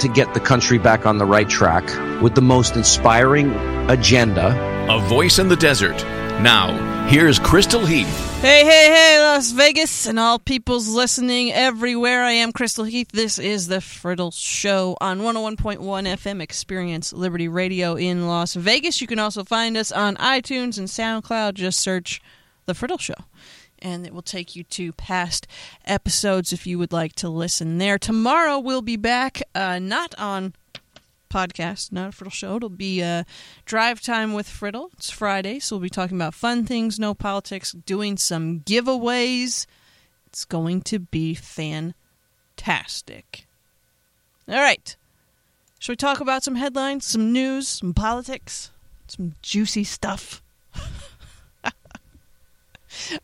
to get the country back on the right track with the most inspiring agenda. A voice in the desert. Now, here's Crystal Heath. Hey, hey, hey, Las Vegas and all peoples listening everywhere. I am Crystal Heath. This is the Friddle Show on 101.1 FM Experience Liberty Radio in Las Vegas. You can also find us on iTunes and SoundCloud. Just search the Friddle Show and it will take you to past episodes if you would like to listen there. Tomorrow we'll be back, uh, not on podcast, not a Friddle show. It'll be uh, drive time with Friddle. It's Friday, so we'll be talking about fun things, no politics, doing some giveaways. It's going to be fantastic. All right. Should we talk about some headlines, some news, some politics, some juicy stuff?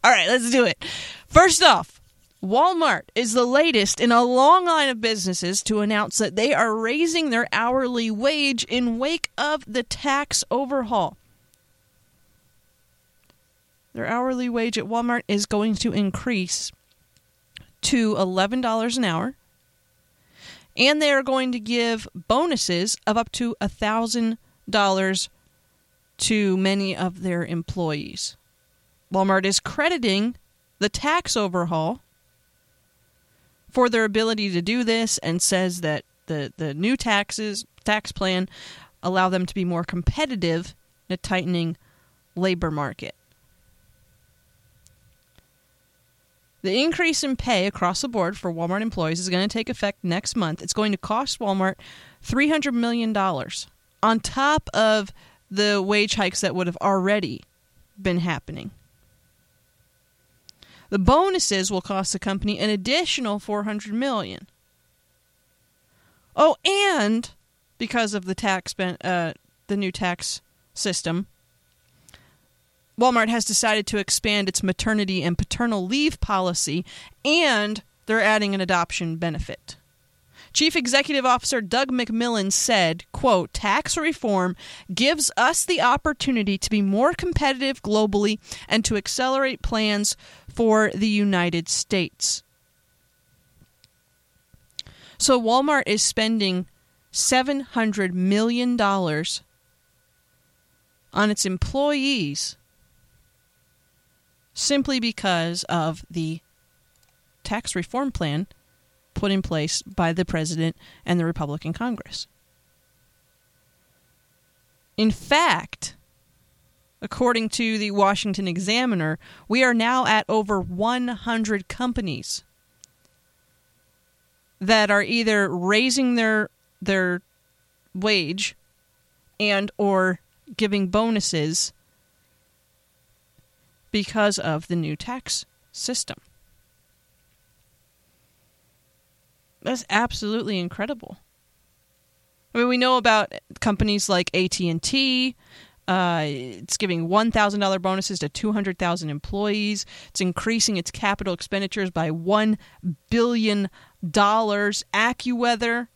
All right, let's do it. First off, Walmart is the latest in a long line of businesses to announce that they are raising their hourly wage in wake of the tax overhaul. Their hourly wage at Walmart is going to increase to $11 an hour. And they are going to give bonuses of up to $1,000 to many of their employees. Walmart is crediting the tax overhaul for their ability to do this and says that the, the new taxes tax plan allow them to be more competitive in a tightening labor market. The increase in pay across the board for Walmart employees is going to take effect next month. It's going to cost Walmart $300 million on top of the wage hikes that would have already been happening. The bonuses will cost the company an additional 400 million. Oh, and because of the tax uh, the new tax system, Walmart has decided to expand its maternity and paternal leave policy and they're adding an adoption benefit. Chief Executive Officer Doug McMillon said, quote, tax reform gives us the opportunity to be more competitive globally and to accelerate plans for the United States. So Walmart is spending $700 million on its employees simply because of the tax reform plan put in place by the president and the Republican Congress. In fact, according to the Washington Examiner, we are now at over 100 companies that are either raising their their wage and or giving bonuses because of the new tax system. That's absolutely incredible. I mean, we know about companies like AT and T. Uh, it's giving one thousand dollar bonuses to two hundred thousand employees. It's increasing its capital expenditures by one billion dollars. AccuWeather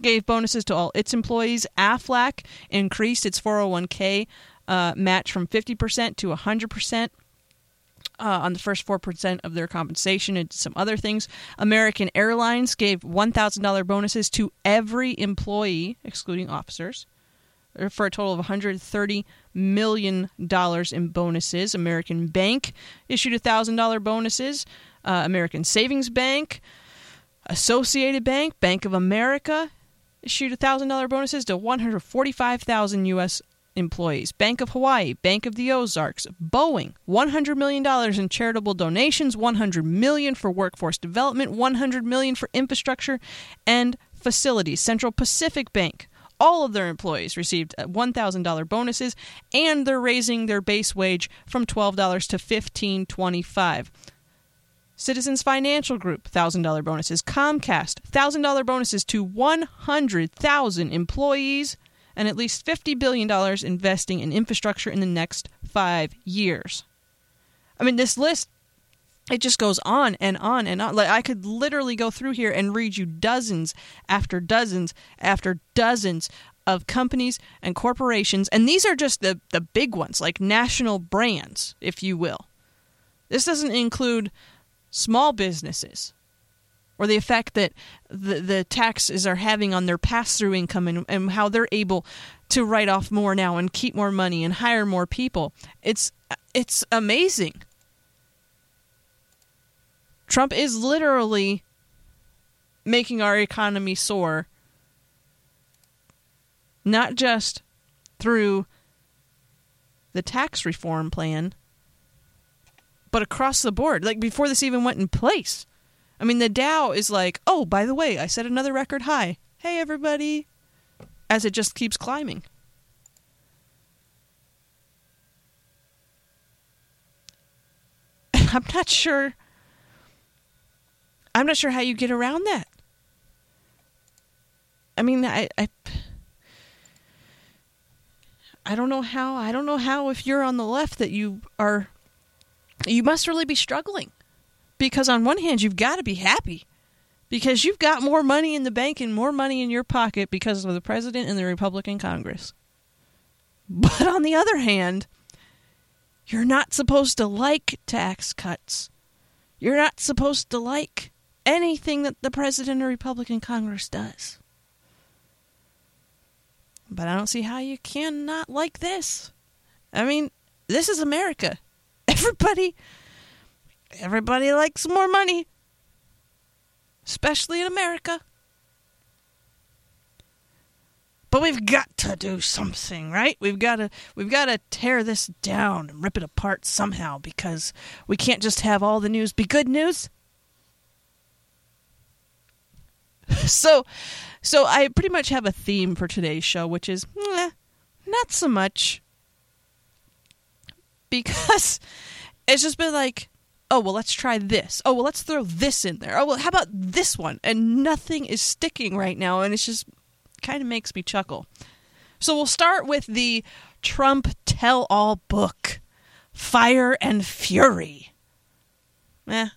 gave bonuses to all its employees. Aflac increased its four hundred oh one k uh, match from fifty percent to hundred percent uh, on the first 4% of their compensation and some other things. American Airlines gave $1,000 bonuses to every employee, excluding officers, for a total of $130 million in bonuses. American Bank issued $1,000 bonuses. Uh, American Savings Bank, Associated Bank, Bank of America issued $1,000 bonuses to 145,000 U.S employees. Bank of Hawaii, Bank of the Ozarks, Boeing, $100 million in charitable donations, $100 million for workforce development, $100 million for infrastructure and facilities. Central Pacific Bank, all of their employees received uh, $1,000 bonuses, and they're raising their base wage from $12 to $15.25. Citizens Financial Group, $1,000 bonuses. Comcast, $1,000 bonuses to 100,000 employees and at least $50 billion investing in infrastructure in the next five years. I mean, this list, it just goes on and on and on. Like, I could literally go through here and read you dozens after dozens after dozens of companies and corporations. And these are just the, the big ones, like national brands, if you will. This doesn't include small businesses or the effect that the, the taxes are having on their pass through income and, and how they're able to write off more now and keep more money and hire more people. It's it's amazing. Trump is literally making our economy soar not just through the tax reform plan but across the board like before this even went in place I mean, the Dow is like, oh, by the way, I set another record high. Hey, everybody. As it just keeps climbing. I'm not sure. I'm not sure how you get around that. I mean, I, I, I don't know how. I don't know how if you're on the left that you are. You must really be struggling because on one hand you've got to be happy because you've got more money in the bank and more money in your pocket because of the president and the Republican Congress. But on the other hand, you're not supposed to like tax cuts. You're not supposed to like anything that the president or Republican Congress does. But I don't see how you can not like this. I mean, this is America. Everybody Everybody likes more money, especially in America. But we've got to do something, right? We've got to we've got to tear this down and rip it apart somehow because we can't just have all the news be good news. so so I pretty much have a theme for today's show which is eh, not so much because it's just been like oh, well, let's try this. Oh, well, let's throw this in there. Oh, well, how about this one? And nothing is sticking right now, and it's just kind of makes me chuckle. So we'll start with the Trump tell all book Fire and Fury. Eh,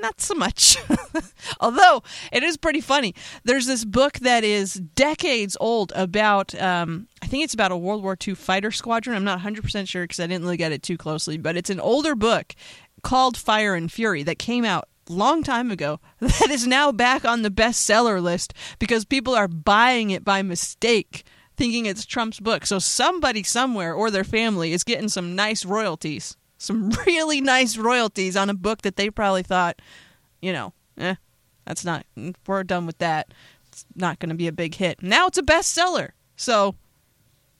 not so much. Although it is pretty funny. There's this book that is decades old about, um, I think it's about a World War II fighter squadron. I'm not 100% sure because I didn't look at it too closely, but it's an older book called Fire and Fury that came out long time ago that is now back on the bestseller list because people are buying it by mistake thinking it's Trump's book. So somebody somewhere or their family is getting some nice royalties some really nice royalties on a book that they probably thought, you know, eh, that's not, we're done with that. It's not going to be a big hit. Now it's a bestseller. So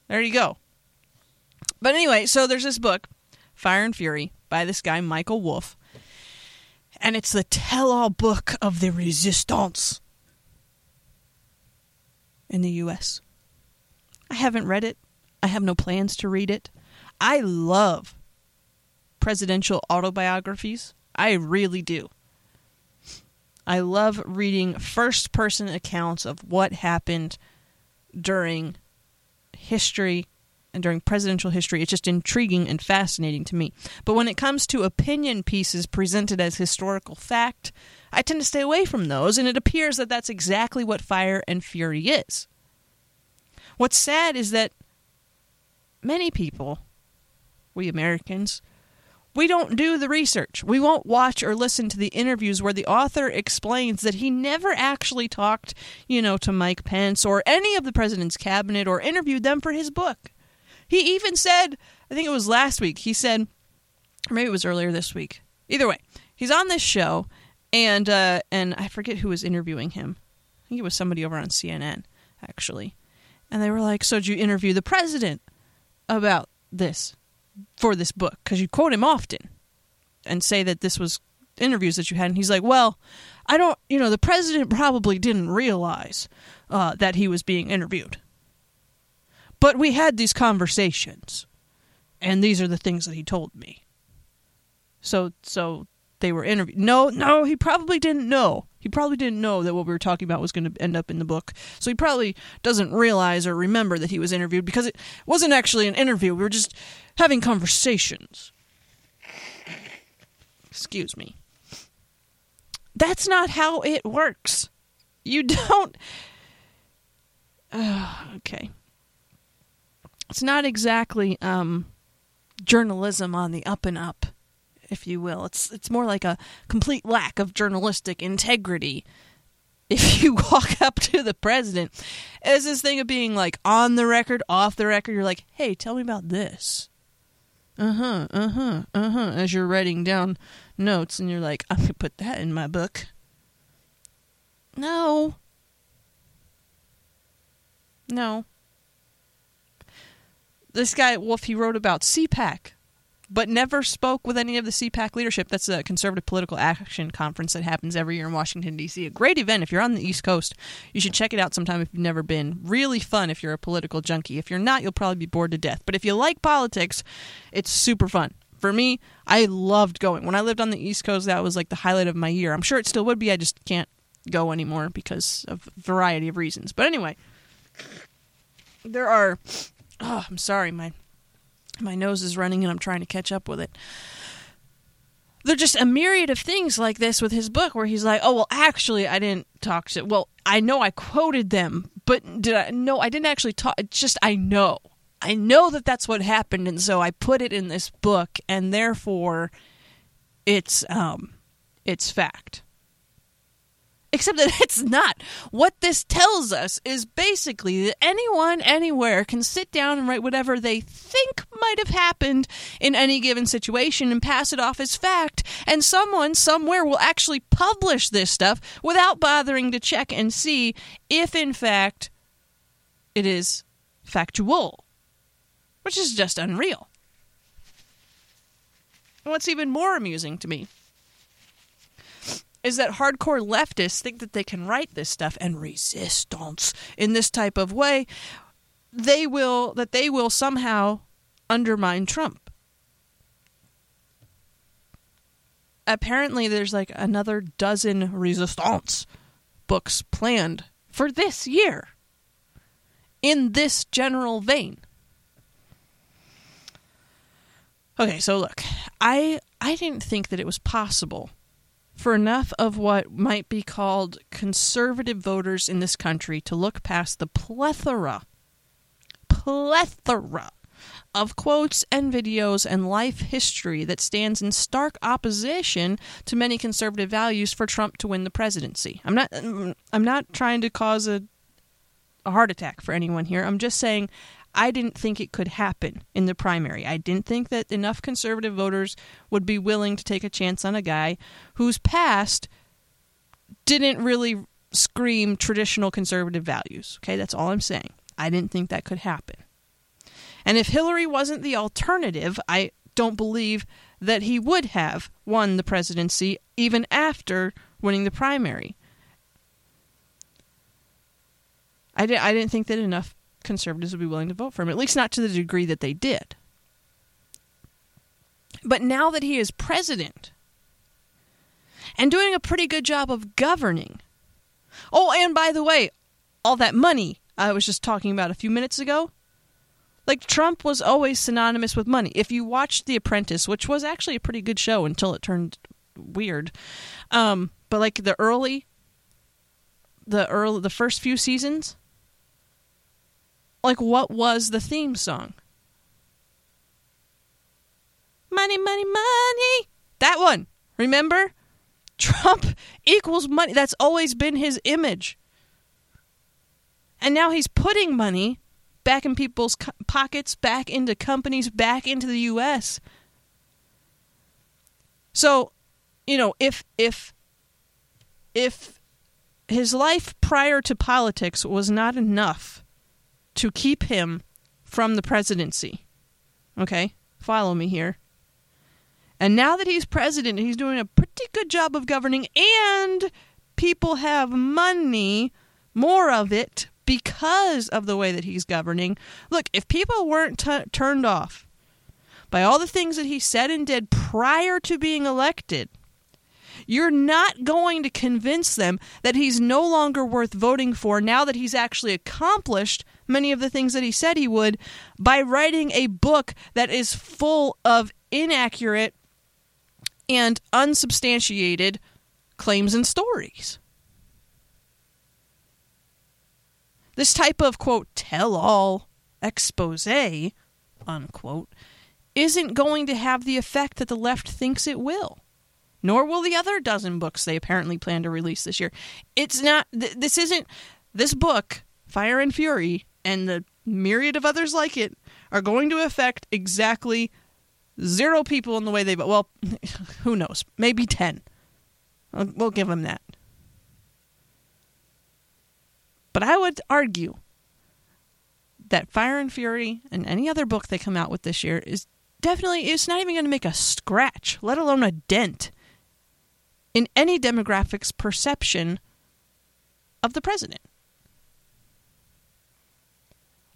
there you go. But anyway, so there's this book, Fire and Fury, by this guy, Michael Wolff. And it's the tell all book of the resistance in the U.S. I haven't read it. I have no plans to read it. I love presidential autobiographies. I really do. I love reading first person accounts of what happened during history and during presidential history. It's just intriguing and fascinating to me. But when it comes to opinion pieces presented as historical fact, I tend to stay away from those, and it appears that that's exactly what Fire and Fury is. What's sad is that many people, we Americans, we don't do the research. We won't watch or listen to the interviews where the author explains that he never actually talked, you know, to Mike Pence or any of the president's cabinet or interviewed them for his book. He even said, I think it was last week, he said, or maybe it was earlier this week. Either way, he's on this show, and uh, and I forget who was interviewing him. I think it was somebody over on CNN, actually. And they were like, "So did you interview the president about this?" For this book because you quote him often and say that this was interviews that you had and he's like well i don't you know the president probably didn't realize uh, that he was being interviewed. But we had these conversations and these are the things that he told me. So so they were interviewed no no he probably didn't know He probably didn't know that what we were talking about was going to end up in the book. So he probably doesn't realize or remember that he was interviewed because it wasn't actually an interview. We were just having conversations. Excuse me. That's not how it works. You don't. Uh, okay. It's not exactly um, journalism on the up and up if you will. It's it's more like a complete lack of journalistic integrity. If you walk up to the president, as this thing of being like on the record, off the record, you're like, "Hey, tell me about this." Uh huh, uh huh, uh huh. As you're writing down notes, and you're like, "I'm gonna put that in my book." No. No. This guy, Wolff, he wrote about CPAC, but never spoke with any of the CPAC leadership. That's a conservative political action conference that happens every year in Washington, D.C. A great event. If you're on the East Coast, you should check it out sometime if you've never been. Really fun if you're a political junkie. If you're not, you'll probably be bored to death. But if you like politics, it's super fun. For me, I loved going. When I lived on the East Coast, that was like the highlight of my year. I'm sure it still would be. I just can't go anymore because of a variety of reasons. But anyway, there are. Oh, I'm sorry. My my nose is running and I'm trying to catch up with it. There're just a myriad of things like this with his book where he's like, "Oh, well, actually, I didn't talk to. Well, I know I quoted them, but did I? No, I didn't actually talk. It's just I know, I know that that's what happened, and so I put it in this book, and therefore, it's um, it's fact." Except that it's not. What this tells us is basically that anyone, anywhere can sit down and write whatever they think might have happened in any given situation and pass it off as fact, and someone somewhere will actually publish this stuff without bothering to check and see if, in fact, it is factual, which is just unreal. What's even more amusing to me is that hardcore leftists think that they can write this stuff and resistance in this type of way they will that they will somehow undermine Trump. Apparently there's like another dozen resistance books planned for this year in this general vein. Okay, so look, I I didn't think that it was possible for enough of what might be called conservative voters in this country to look past the plethora, plethora of quotes and videos and life history that stands in stark opposition to many conservative values for Trump to win the presidency. I'm not I'm not trying to cause a a heart attack for anyone here. I'm just saying I didn't think it could happen in the primary. I didn't think that enough conservative voters would be willing to take a chance on a guy whose past didn't really scream traditional conservative values. Okay, that's all I'm saying. I didn't think that could happen. And if Hillary wasn't the alternative, I don't believe that he would have won the presidency even after winning the primary. I, I didn't think that enough conservatives would be willing to vote for him, at least not to the degree that they did. But now that he is president and doing a pretty good job of governing, oh, and by the way, all that money I was just talking about a few minutes ago, like Trump was always synonymous with money. If you watched The Apprentice, which was actually a pretty good show until it turned weird, um, but like the early, the early, the first few seasons, like what was the theme song? Money, money, money. That one. Remember? Trump equals money. That's always been his image. And now he's putting money back in people's co- pockets, back into companies, back into the US. So, you know, if if if his life prior to politics was not enough to keep him from the presidency. Okay? Follow me here. And now that he's president, he's doing a pretty good job of governing, and people have money, more of it, because of the way that he's governing. Look, if people weren't t- turned off by all the things that he said and did prior to being elected, You're not going to convince them that he's no longer worth voting for now that he's actually accomplished many of the things that he said he would by writing a book that is full of inaccurate and unsubstantiated claims and stories. This type of, quote, tell all expose, unquote, isn't going to have the effect that the left thinks it will. Nor will the other dozen books they apparently plan to release this year. It's not, th- this isn't, this book, Fire and Fury, and the myriad of others like it are going to affect exactly zero people in the way they vote. Well, who knows? Maybe 10. We'll give them that. But I would argue that Fire and Fury and any other book they come out with this year is definitely it's not even going to make a scratch, let alone a dent in any demographic's perception of the president.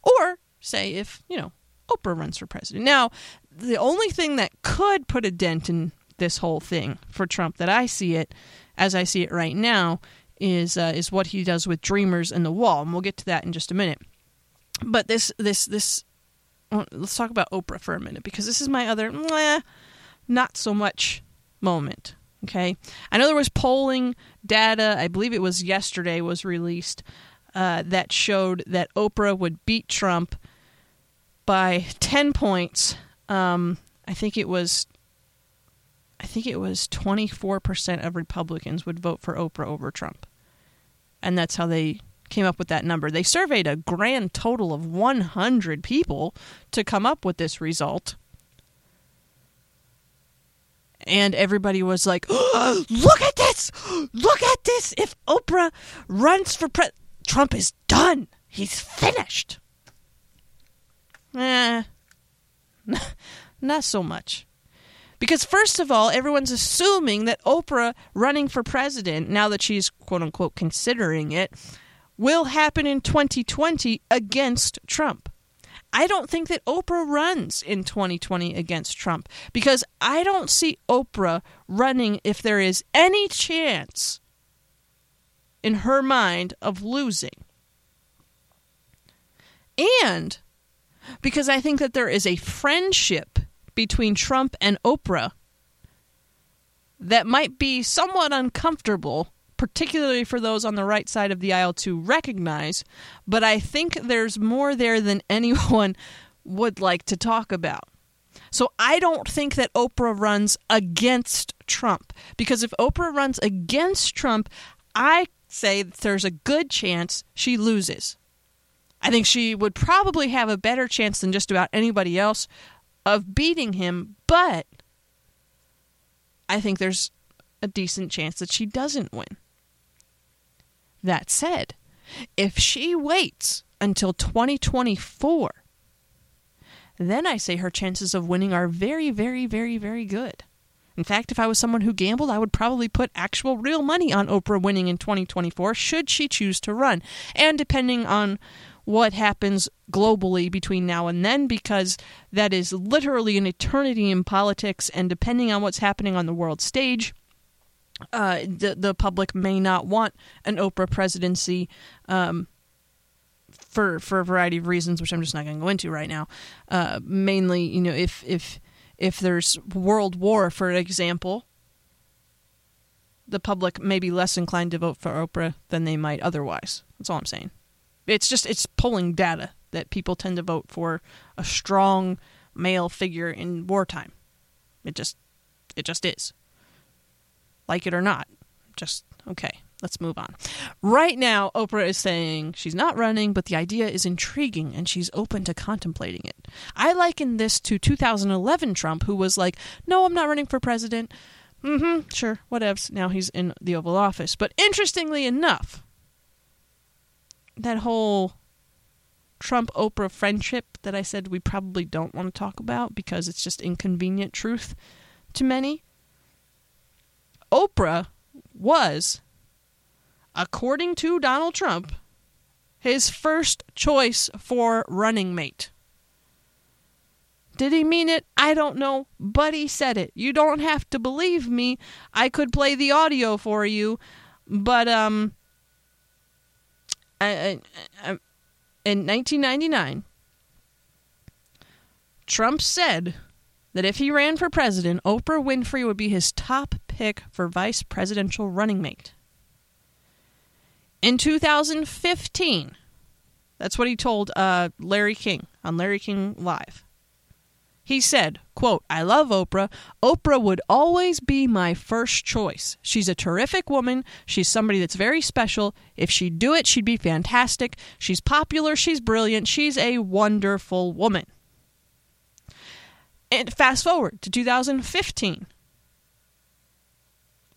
Or say if, you know, Oprah runs for president. Now, the only thing that could put a dent in this whole thing for Trump that I see it as I see it right now is uh, is what he does with Dreamers and the Wall, and we'll get to that in just a minute. But this this this let's talk about Oprah for a minute because this is my other meh, not so much moment. Okay, I know there was polling data. I believe it was yesterday was released uh, that showed that Oprah would beat Trump by ten points. Um, I think it was I think it was 24% of Republicans would vote for Oprah over Trump. And that's how they came up with that number. They surveyed a grand total of 100 people to come up with this result. And everybody was like, oh, "Look at this! Look at this! If Oprah runs for pre Trump is done. He's finished." Eh. Not so much. Because, first of all, everyone's assuming that Oprah running for president, now that she's quote unquote considering it, will happen in 2020 against Trump. I don't think that Oprah runs in 2020 against Trump because I don't see Oprah running if there is any chance in her mind of losing. And because I think that there is a friendship between Trump and Oprah that might be somewhat uncomfortable, particularly for those on the right side of the aisle to recognize, but I think there's more there than anyone would like to talk about. So I don't think that Oprah runs against Trump because if Oprah runs against Trump, I say there's a good chance she loses. I think she would probably have a better chance than just about anybody else of beating him, but I think there's a decent chance that she doesn't win. That said, if she waits until 2024, then I say her chances of winning are very, very, very, very good. In fact, if I was someone who gambled, I would probably put actual real money on Oprah winning in 2024 should she choose to run. And depending on what happens globally between now and then because that is literally an eternity in politics and depending on what's happening on the world stage uh, the the public may not want an Oprah presidency um, for for a variety of reasons, which I'm just not going to go into right now. Uh, mainly, you know, if if if there's world war, for example, the public may be less inclined to vote for Oprah than they might otherwise. That's all I'm saying. It's just it's polling data that people tend to vote for a strong male figure in wartime. It just it just is. Like it or not. Just okay. Let's move on. Right now, Oprah is saying she's not running, but the idea is intriguing and she's open to contemplating it. I liken this to 2011 Trump, who was like, No, I'm not running for president. Mm hmm, sure, whatevs. Now he's in the Oval Office. But interestingly enough, that whole Trump Oprah friendship that I said we probably don't want to talk about because it's just inconvenient truth to many. Oprah was, according to Donald Trump, his first choice for running mate. Did he mean it? I don't know, but he said it. You don't have to believe me. I could play the audio for you, but um I, I, I, in 1999 Trump said that if he ran for president, Oprah Winfrey would be his top pick for vice presidential running mate. In 2015, that's what he told uh, Larry King on Larry King Live. He said, quote, I love Oprah. Oprah would always be my first choice. She's a terrific woman. She's somebody that's very special. If she'd do it, she'd be fantastic. She's popular. She's brilliant. She's a wonderful woman. And fast forward to 2015.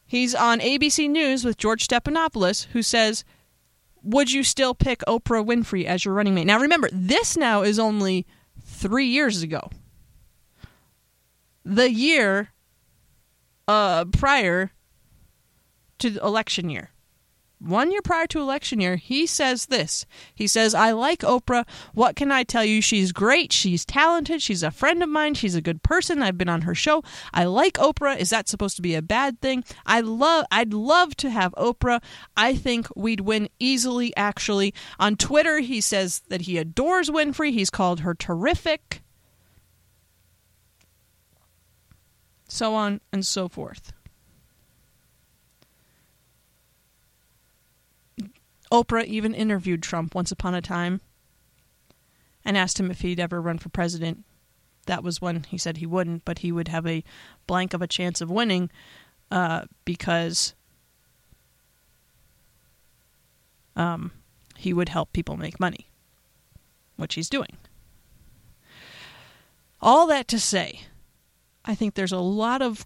He's on ABC News with George Stephanopoulos, who says, Would you still pick Oprah Winfrey as your running mate? Now, remember, this now is only three years ago the year uh, prior to the election year. One year prior to election year, he says this. He says, I like Oprah. What can I tell you? She's great. She's talented. She's a friend of mine. She's a good person. I've been on her show. I like Oprah. Is that supposed to be a bad thing? I love I'd love to have Oprah. I think we'd win easily actually. On Twitter, he says that he adores Winfrey. He's called her terrific. so on and so forth. Oprah even interviewed Trump once upon a time and asked him if he'd ever run for president. That was when he said he wouldn't, but he would have a blank of a chance of winning uh, because um, he would help people make money, which he's doing. All that to say, I think there's a lot of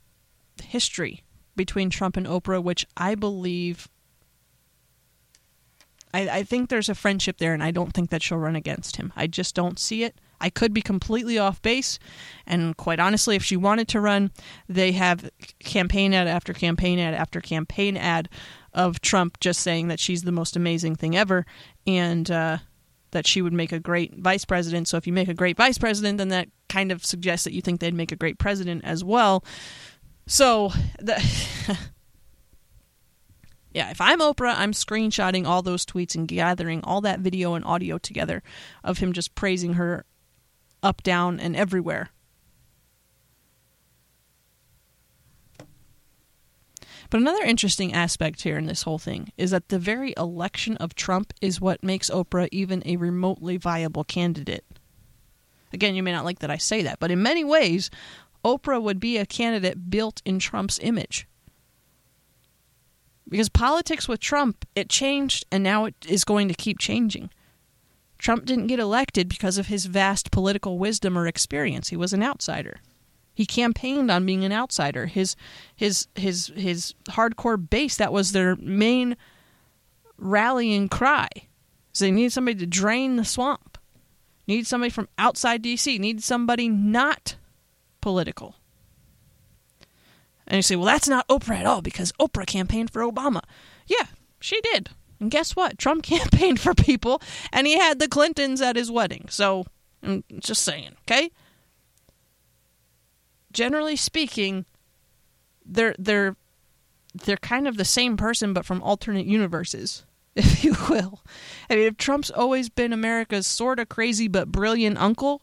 history between Trump and Oprah, which I believe. I, I think there's a friendship there, and I don't think that she'll run against him. I just don't see it. I could be completely off base, and quite honestly, if she wanted to run, they have campaign ad after campaign ad after campaign ad of Trump just saying that she's the most amazing thing ever, and uh, that she would make a great vice president. So if you make a great vice president, then that kind of suggests that you think they'd make a great president as well. So the Yeah, if I'm Oprah, I'm screenshotting all those tweets and gathering all that video and audio together of him just praising her up, down, and everywhere. But another interesting aspect here in this whole thing is that the very election of Trump is what makes Oprah even a remotely viable candidate. Again, you may not like that I say that, but in many ways, Oprah would be a candidate built in Trump's image. Because politics with Trump, it changed and now it is going to keep changing. Trump didn't get elected because of his vast political wisdom or experience. He was an outsider. He campaigned on being an outsider. His his his his hardcore base that was their main rallying cry. So they needed somebody to drain the swamp. Need somebody from outside DC. Need somebody not political. And you say, well, that's not Oprah at all because Oprah campaigned for Obama. Yeah, she did. And guess what? Trump campaigned for people and he had the Clintons at his wedding. So, I'm just saying, okay? generally speaking, they're they're they're kind of the same person but from alternate universes, if you will. I mean, if Trump's always been America's sort of crazy but brilliant uncle,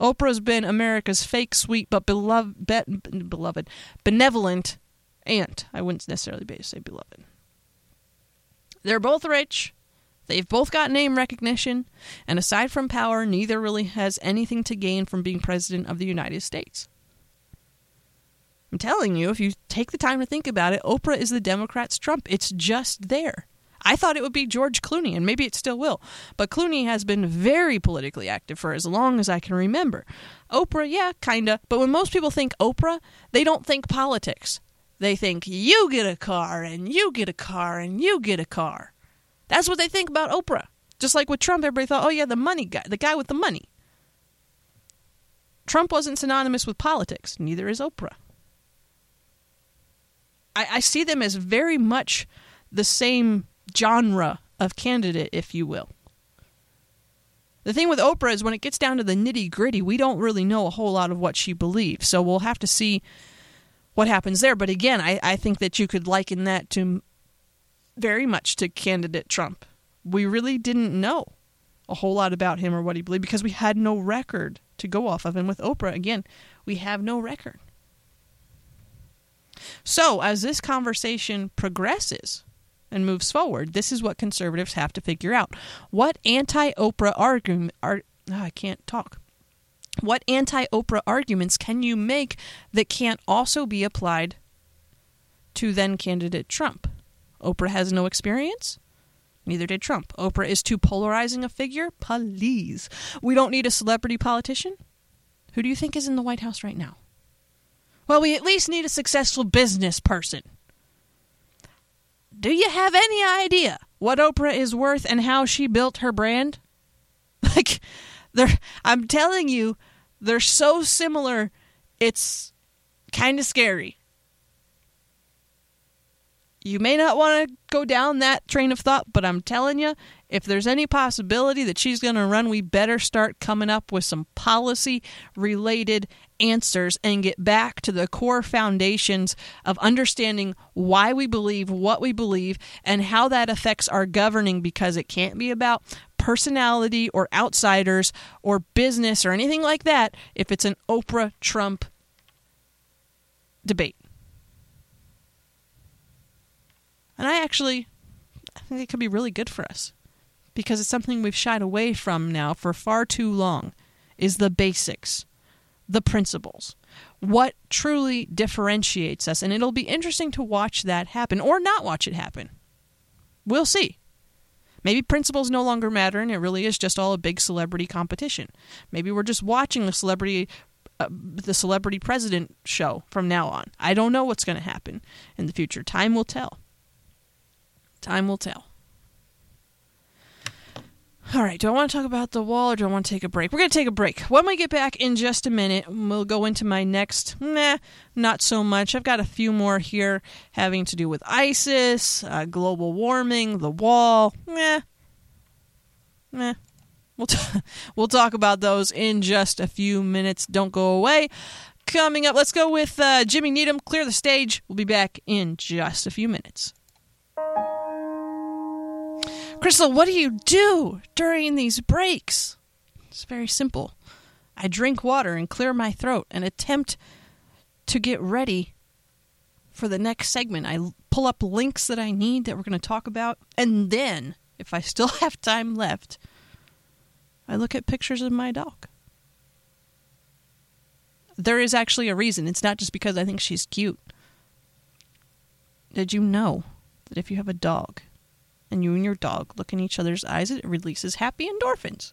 Oprah's been America's fake sweet but beloved, be, beloved benevolent aunt. I wouldn't necessarily say beloved. They're both rich. They've both got name recognition, and aside from power, neither really has anything to gain from being president of the United States. I'm telling you, if you take the time to think about it, Oprah is the Democrats' Trump. It's just there. I thought it would be George Clooney, and maybe it still will. But Clooney has been very politically active for as long as I can remember. Oprah, yeah, kinda. But when most people think Oprah, they don't think politics. They think you get a car, and you get a car, and you get a car. That's what they think about Oprah. Just like with Trump, everybody thought, oh, yeah, the money guy, the guy with the money. Trump wasn't synonymous with politics, neither is Oprah. I, I see them as very much the same genre of candidate, if you will. The thing with Oprah is when it gets down to the nitty gritty, we don't really know a whole lot of what she believes. So we'll have to see what happens there. But again, I, I think that you could liken that to very much to candidate Trump. We really didn't know a whole lot about him or what he believed because we had no record to go off of. And with Oprah, again, we have no record. So as this conversation progresses, and moves forward, this is what conservatives have to figure out. What anti Oprah argument oh, ah, I can't talk. What anti Oprah arguments can you make that can't also be applied to then candidate Trump? Oprah has no experience. Neither did Trump. Oprah is too polarizing a figure. Please. We don't need a celebrity politician. Who do you think is in the White House right now? Well, we at least need a successful business person. Do you have any idea what Oprah is worth and how she built her brand? Like, they're, I'm telling you, they're so similar, it's kind of scary. You may not want to go down that train of thought, but I'm telling you, if there's any possibility that she's going to run, we better start coming up with some policy related answers and get back to the core foundations of understanding why we believe what we believe and how that affects our governing because it can't be about personality or outsiders or business or anything like that if it's an Oprah Trump debate. And I actually I think it could be really good for us because it's something we've shied away from now for far too long is the basics, the principles. What truly differentiates us and it'll be interesting to watch that happen or not watch it happen. We'll see. Maybe principles no longer matter and it really is just all a big celebrity competition. Maybe we're just watching the celebrity uh, the celebrity president show from now on. I don't know what's going to happen in the future. Time will tell. Time will tell. All right, do I want to talk about the wall or do I want to take a break? We're going to take a break. When we get back in just a minute, we'll go into my next, nah, not so much. I've got a few more here having to do with ISIS, uh, global warming, the wall. Nah, nah. We'll, t- we'll talk about those in just a few minutes. Don't go away. Coming up, let's go with uh, Jimmy Needham, Clear the Stage. We'll be back in just a few minutes. Crystal, what do you do during these breaks? It's very simple. I drink water and clear my throat and attempt to get ready for the next segment. I pull up links that I need that we're going to talk about. And then, if I still have time left, I look at pictures of my dog. There is actually a reason. It's not just because I think she's cute. Did you know that if you have a dog and you and your dog look in each other's eyes, it releases happy endorphins.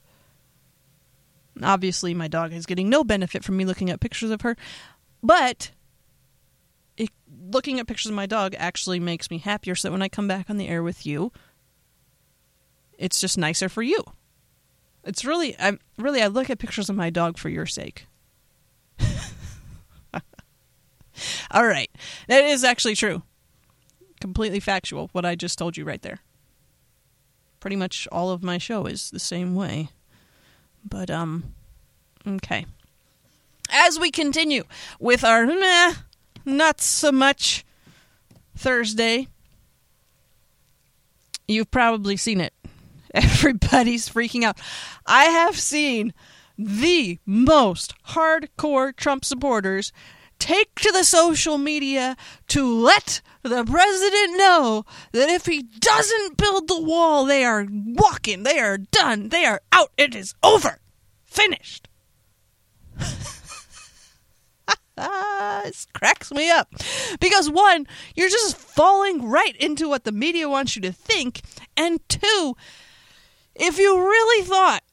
Obviously, my dog is getting no benefit from me looking at pictures of her, but it, looking at pictures of my dog actually makes me happier. So that when I come back on the air with you, it's just nicer for you. It's really, I'm really, I look at pictures of my dog for your sake. All right, that is actually true. Completely factual. What I just told you right there pretty much all of my show is the same way. But, um, okay. As we continue with our meh, not so much Thursday, you've probably seen it. Everybody's freaking out. I have seen the most hardcore Trump supporters take to the social media to let the president know that if he doesn't build the wall, they are walking, they are done, they are out, it is over, finished. this cracks me up. Because one, you're just falling right into what the media wants you to think, and two, if you really thought,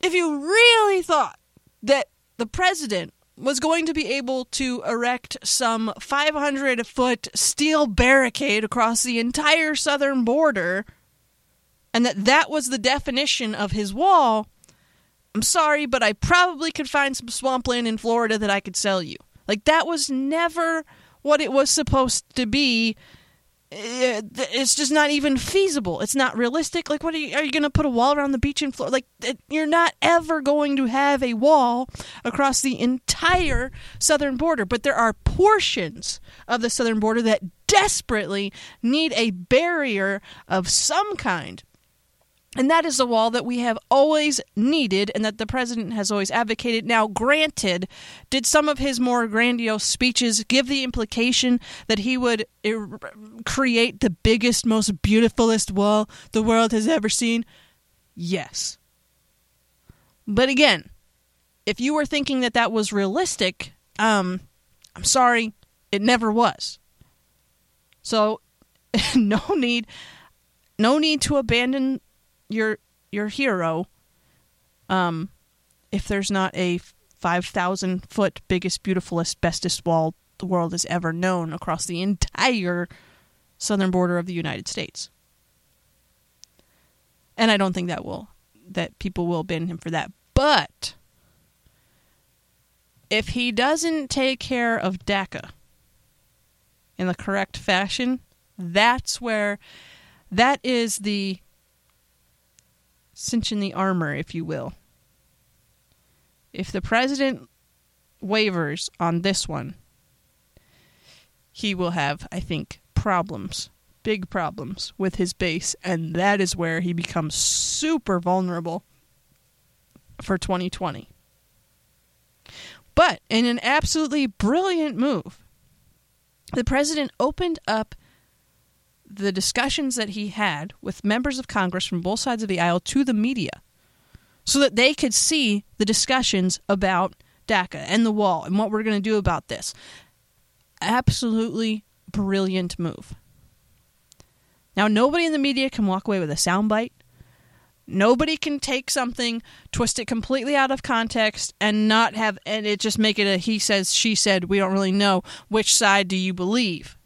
if you really thought that the president was going to be able to erect some 500 foot steel barricade across the entire southern border and that that was the definition of his wall, I'm sorry, but I probably could find some swampland in Florida that I could sell you. Like, that was never what it was supposed to be Eh, it's just not even feasible. It's not realistic. Like, what are you, are you going to put a wall around the beach and floor? Like, eh, you're not ever going to have a wall across the entire southern border. But there are portions of the southern border that desperately need a barrier of some kind. And that is the wall that we have always needed and that the president has always advocated. Now, granted, did some of his more grandiose speeches give the implication that he would er- create the biggest, most beautifulest wall the world has ever seen? Yes. But again, if you were thinking that that was realistic, um, I'm sorry, it never was. So, no need, no need to abandon your your hero um if there's not a 5000 foot biggest beautifulest bestest wall the world has ever known across the entire southern border of the United States. And I don't think that will that people will ban him for that. But if he doesn't take care of DACA in the correct fashion that's where that is the cinching the armor, if you will. If the president wavers on this one, he will have, I think, problems, big problems with his base, and that is where he becomes super vulnerable for 2020. But in an absolutely brilliant move, the president opened up the discussions that he had with members of Congress from both sides of the aisle to the media so that they could see the discussions about DACA and the wall and what we're going to do about this. Absolutely brilliant move. Now, nobody in the media can walk away with a soundbite. Nobody can take something, twist it completely out of context, and not have, and it just make it a he says, she said, we don't really know. Which side do you believe?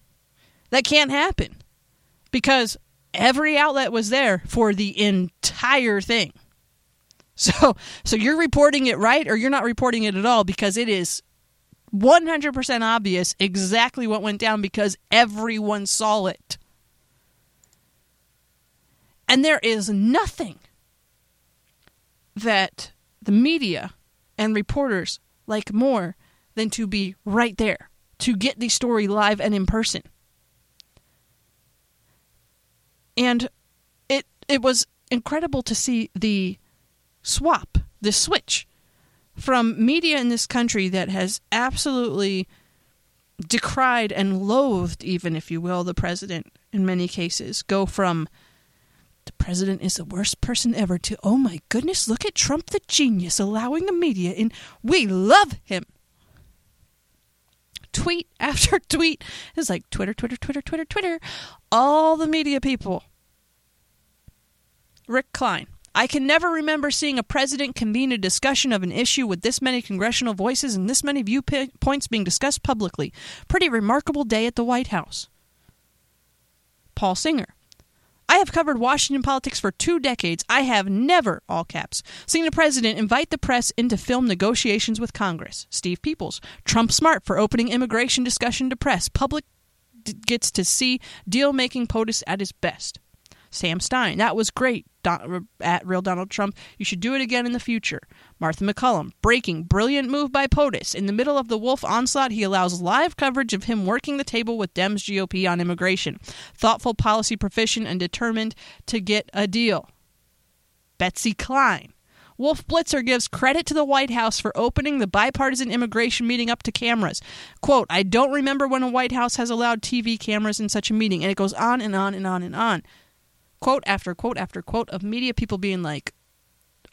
That can't happen because every outlet was there for the entire thing. So so you're reporting it right or you're not reporting it at all because it is 100% obvious exactly what went down because everyone saw it. And there is nothing that the media and reporters like more than to be right there, to get the story live and in person. And it it was incredible to see the swap, the switch from media in this country that has absolutely decried and loathed, even if you will, the president in many cases, go from the president is the worst person ever to, oh my goodness, look at Trump the genius allowing the media in. We love him. Tweet after tweet is like Twitter, Twitter, Twitter, Twitter, Twitter. All the media people. Rick Klein. I can never remember seeing a president convene a discussion of an issue with this many congressional voices and this many viewpoints being discussed publicly. Pretty remarkable day at the White House. Paul Singer. I have covered Washington politics for two decades. I have never, all caps, seen a president invite the press into film negotiations with Congress. Steve Peoples. Trump smart for opening immigration discussion to press. Public d- gets to see deal making POTUS at his best. Sam Stein. That was great. Don, at Real Donald Trump. You should do it again in the future. Martha MacCallum, Breaking. Brilliant move by POTUS. In the middle of the Wolff onslaught, he allows live coverage of him working the table with Dems GOP on immigration. Thoughtful, policy proficient, and determined to get a deal. Betsy Klein. Wolf Blitzer gives credit to the White House for opening the bipartisan immigration meeting up to cameras. Quote, I don't remember when a White House has allowed TV cameras in such a meeting. And it goes on and on and on and on quote after quote after quote of media people being like,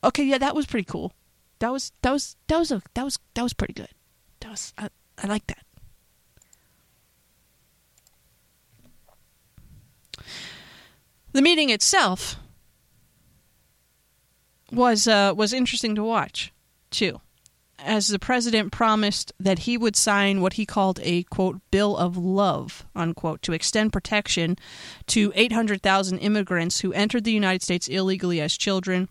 "Okay, yeah, that was pretty cool. That was that was that was a that was that was pretty good. That was I, I like that." The meeting itself was uh, was interesting to watch too as the president promised that he would sign what he called a quote bill of love unquote to extend protection to 800,000 immigrants who entered the United States illegally as children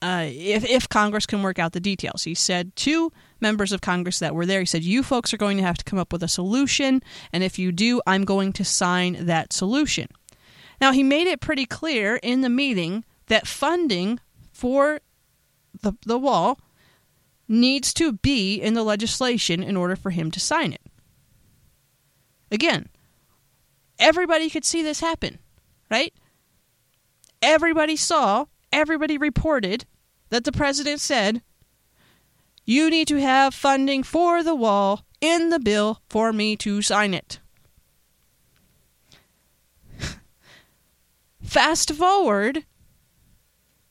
uh, if if Congress can work out the details. He said to members of Congress that were there, he said, "You folks are going to have to come up with a solution, and if you do, I'm going to sign that solution." Now he made it pretty clear in the meeting that funding for the the wall needs to be in the legislation in order for him to sign it. Again, everybody could see this happen, right? Everybody saw, everybody reported that the president said, you need to have funding for the wall in the bill for me to sign it. Fast forward,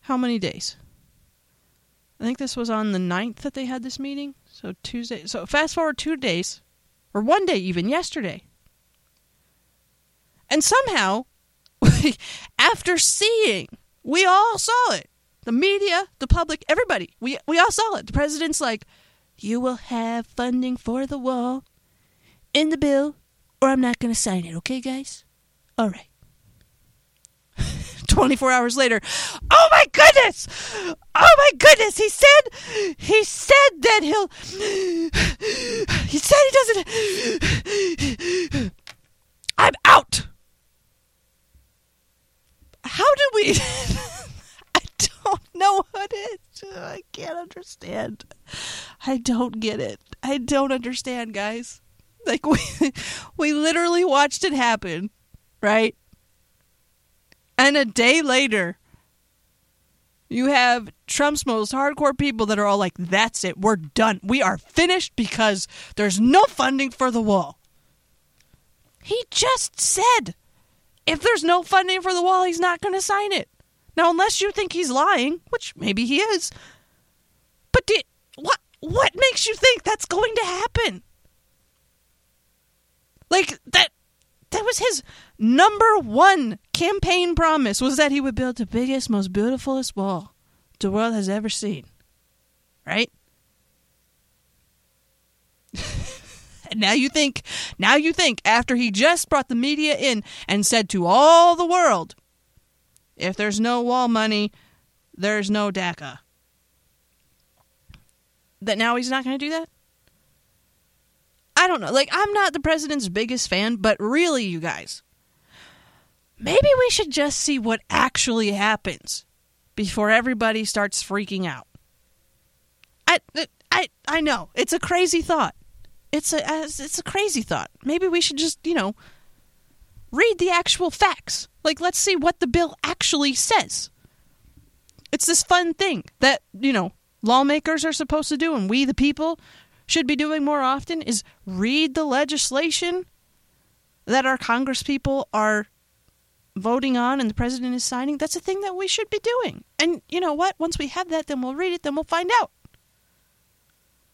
how many days? I think this was on the 9th that they had this meeting. So Tuesday. So fast forward two days, or one day even, yesterday. And somehow, after seeing, we all saw it. The media, the public, everybody, we, we all saw it. The president's like, you will have funding for the wall in the bill, or I'm not going to sign it, okay, guys? All right. 24 hours later, oh my goodness! Oh my goodness! He said, he said that he'll, he said he doesn't, I'm out! How did we, I don't know what it is. I can't understand. I don't get it. I don't understand, guys. Like, we, we literally watched it happen, right? And a day later, you have Trump's most hardcore people that are all like, that's it, we're done. We are finished because there's no funding for the wall. He just said if there's no funding for the wall, he's not going to sign it. Now, unless you think he's lying, which maybe he is, but did, what what makes you think that's going to happen? Like that that was his number one campaign promise was that he would build the biggest, most beautifulest wall the world has ever seen. Right? and now you think, now you think, after he just brought the media in and said to all the world, if there's no wall money, there's no DACA. That now he's not going to do that? I don't know. Like, I'm not the president's biggest fan, but really, you guys, maybe we should just see what actually happens before everybody starts freaking out. I, I, I know it's a crazy thought. It's a, it's a crazy thought. Maybe we should just, you know, read the actual facts. Like, let's see what the bill actually says. It's this fun thing that, you know, lawmakers are supposed to do, and we, the people, should be doing more often is read the legislation that our congresspeople are voting on and the president is signing. That's a thing that we should be doing. And you know what? Once we have that, then we'll read it, then we'll find out.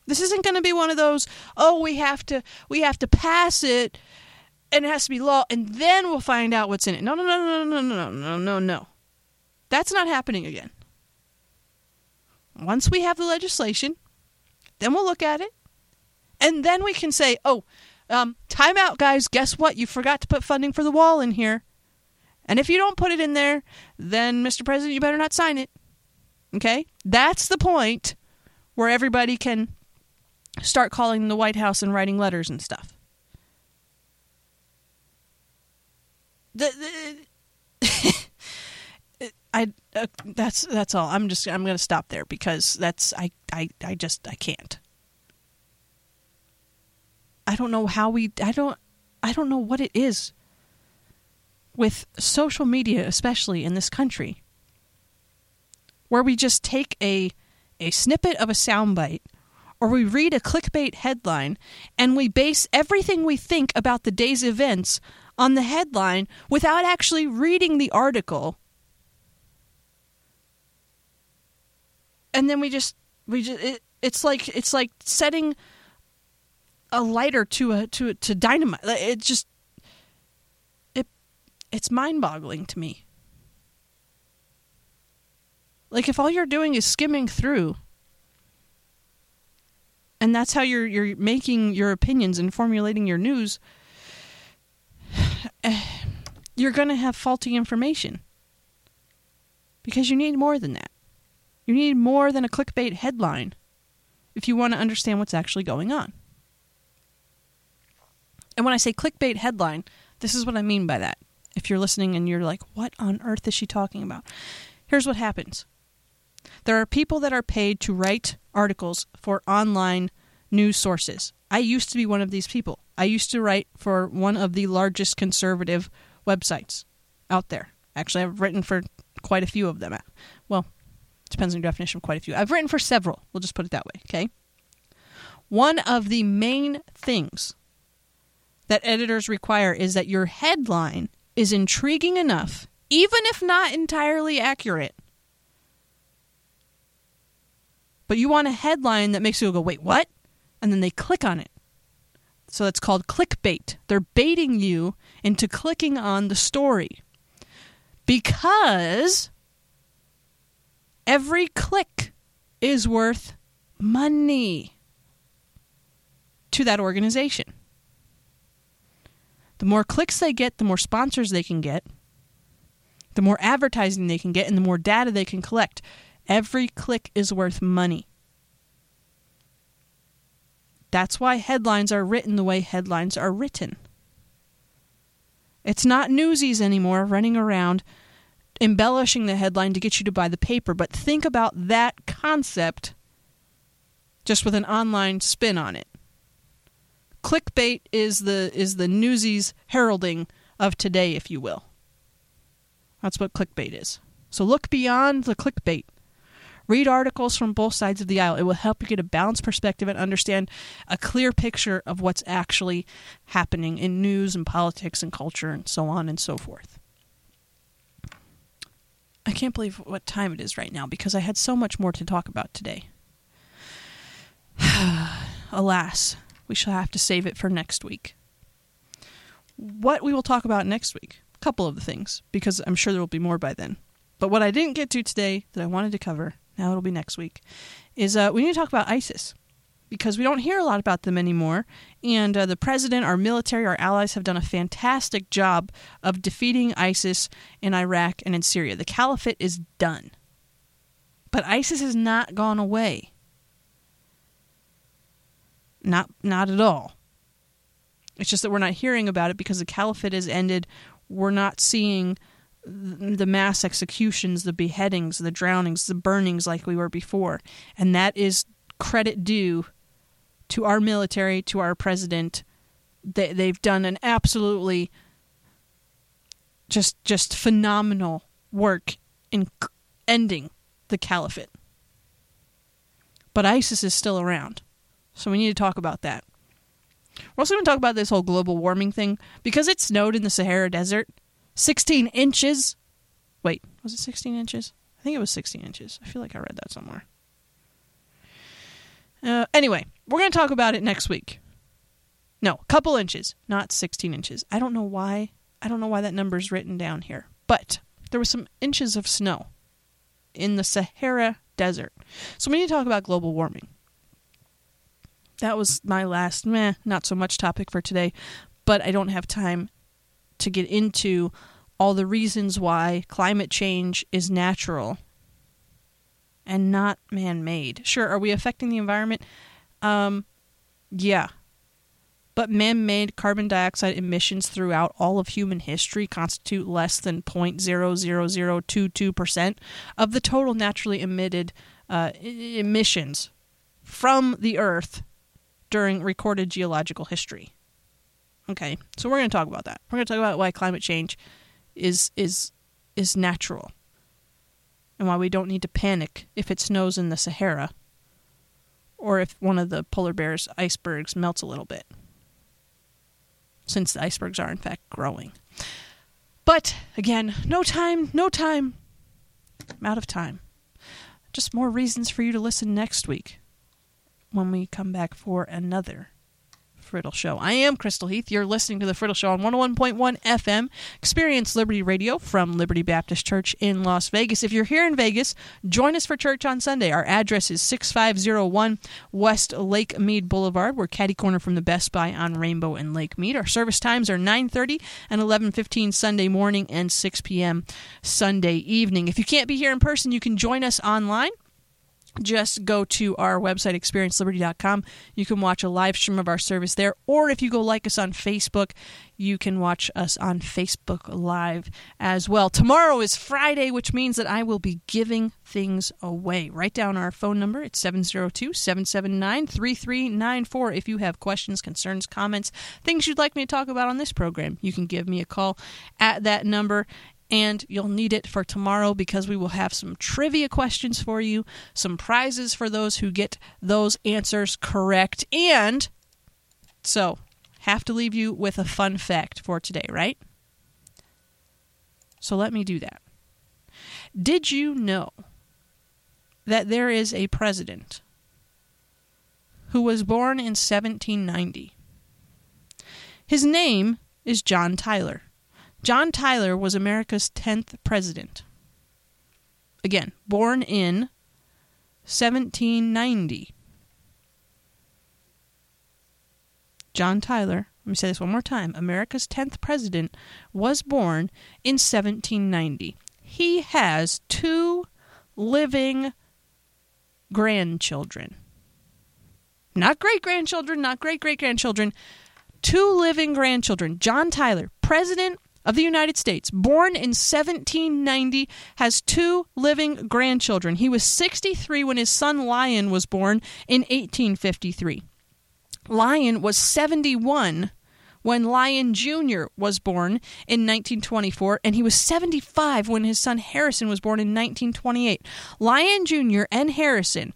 This isn't going to be one of those, oh, we have to we have to pass it and it has to be law and then we'll find out what's in it. No, no, no, no, no, no, no, no, no. That's not happening again. Once we have the legislation, then we'll look at it and then we can say, oh, um, time out, guys. Guess what? You forgot to put funding for the wall in here. And if you don't put it in there, then, Mr. President, you better not sign it. Okay? That's the point where everybody can start calling the White House and writing letters and stuff. The, the I uh, that's that's all. I'm just I'm going to stop there because that's I I I just I can't. I don't know how we I don't I don't know what it is with social media especially in this country where we just take a a snippet of a soundbite or we read a clickbait headline and we base everything we think about the day's events on the headline without actually reading the article and then we just we just it, it's like it's like setting a lighter to a to to dynamite. It just it's mind-boggling to me. Like if all you're doing is skimming through and that's how you're you're making your opinions and formulating your news, you're going to have faulty information. Because you need more than that. You need more than a clickbait headline if you want to understand what's actually going on. And when I say clickbait headline, this is what I mean by that. If you're listening and you're like, what on earth is she talking about? Here's what happens there are people that are paid to write articles for online news sources. I used to be one of these people. I used to write for one of the largest conservative websites out there. Actually, I've written for quite a few of them. Well, depends on your definition of quite a few. I've written for several. We'll just put it that way, okay? One of the main things that editors require is that your headline is intriguing enough, even if not entirely accurate. But you want a headline that makes you go, wait, what? And then they click on it. So it's called clickbait. They're baiting you into clicking on the story. Because every click is worth money to that organization. The more clicks they get, the more sponsors they can get, the more advertising they can get, and the more data they can collect. Every click is worth money. That's why headlines are written the way headlines are written. It's not newsies anymore running around embellishing the headline to get you to buy the paper, but think about that concept just with an online spin on it. Clickbait is the is the newsies heralding of today, if you will. That's what clickbait is. So look beyond the clickbait. Read articles from both sides of the aisle. It will help you get a balanced perspective and understand a clear picture of what's actually happening in news and politics and culture and so on and so forth. I can't believe what time it is right now because I had so much more to talk about today. Alas, we shall have to save it for next week. What we will talk about next week, a couple of the things, because I'm sure there will be more by then. But what I didn't get to today that I wanted to cover, now it'll be next week, is uh, we need to talk about ISIS because we don't hear a lot about them anymore. And uh, the president, our military, our allies have done a fantastic job of defeating ISIS in Iraq and in Syria. The caliphate is done. But ISIS has not gone away. Not not at all. It's just that we're not hearing about it because the caliphate has ended. We're not seeing the mass executions, the beheadings, the drownings, the burnings like we were before. And that is credit due to our military, to our president. They, they've done an absolutely just just phenomenal work in ending the caliphate. But ISIS is still around. So we need to talk about that. We're also going to talk about this whole global warming thing because it snowed in the Sahara Desert. 16 inches. Wait, was it 16 inches? I think it was 16 inches. I feel like I read that somewhere. Uh, anyway, we're going to talk about it next week. No, a couple inches, not 16 inches. I don't know why. I don't know why that number is written down here. But there was some inches of snow in the Sahara Desert. So we need to talk about global warming that was my last meh, not so much topic for today, but I don't have time to get into all the reasons why climate change is natural and not man made. Sure, are we affecting the environment? Um, yeah. But man made carbon dioxide emissions throughout all of human history constitute less than 0.00022% of the total naturally emitted uh, emissions from the Earth during recorded geological history. Okay, so we're going to talk about that. We're going to talk about why climate change is is is natural, and why we don't need to panic if it snows in the Sahara, or if one of the polar bear's icebergs melts a little bit, since the icebergs are in fact growing. But again, no time, no time. I'm out of time. Just more reasons for you to listen next week when we come back for another Frittle Show. I am Crystal Heath. You're listening to the Frittle Show on 101.1 FM, Experience Liberty Radio from Liberty Baptist Church in Las Vegas. If you're here in Vegas, join us for church on Sunday. Our address is 6501 West Lake Mead Boulevard. We're catty corner from the Best Buy on Rainbow and Lake Mead. Our service times are 9:30 and 11:15 Sunday morning and 6 p.m. Sunday evening. If you can't be here in person, you can join us online just go to our website experienceliberty.com you can watch a live stream of our service there or if you go like us on facebook you can watch us on facebook live as well. Tomorrow is friday which means that i will be giving things away. Write down our phone number. It's 702-779-3394 if you have questions concerns comments things you'd like me to talk about on this program you can give me a call at that number and you'll need it for tomorrow because we will have some trivia questions for you, some prizes for those who get those answers correct, and so have to leave you with a fun fact for today, right? So let me do that. Did you know that there is a president who was born in 1790? His name is John Tyler. John Tyler was America's 10th president. Again, born in 1790. John Tyler, let me say this one more time America's 10th president was born in 1790. He has two living grandchildren. Not great grandchildren, not great great grandchildren. Two living grandchildren. John Tyler, president of the United States, born in 1790, has two living grandchildren. He was 63 when his son Lyon was born in 1853. Lyon was 71 when Lyon Jr. was born in 1924, and he was 75 when his son Harrison was born in 1928. Lyon Jr. and Harrison,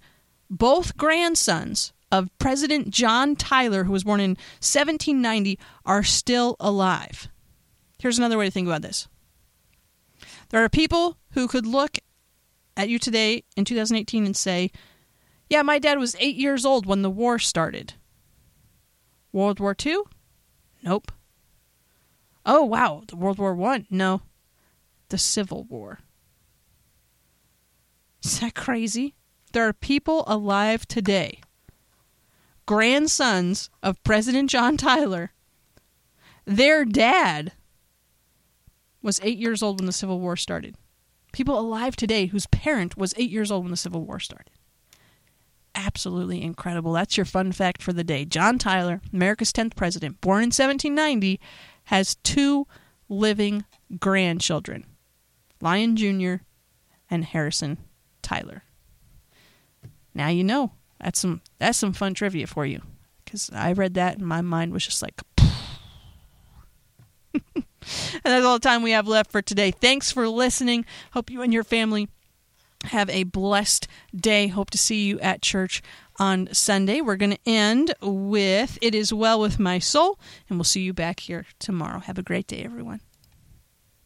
both grandsons of President John Tyler, who was born in 1790, are still alive. Here's another way to think about this there are people who could look at you today in 2018 and say, Yeah, my dad was eight years old when the war started. World War II? Nope. Oh, wow, the World War One? No. The Civil War. Is that crazy? There are people alive today, grandsons of President John Tyler. Their dad was eight years old when the Civil War started. People alive today whose parent was eight years old when the Civil War started. Absolutely incredible. That's your fun fact for the day. John Tyler, America's 10th president, born in 1790, has two living grandchildren Lyon Jr. and Harrison Tyler. Now you know. That's some that's some fun trivia for you. Because I read that and my mind was just like and that's all the time we have left for today. Thanks for listening. Hope you and your family have a blessed day. Hope to see you at church on Sunday. We're going to end with It Is Well With My Soul, and we'll see you back here tomorrow. Have a great day, everyone.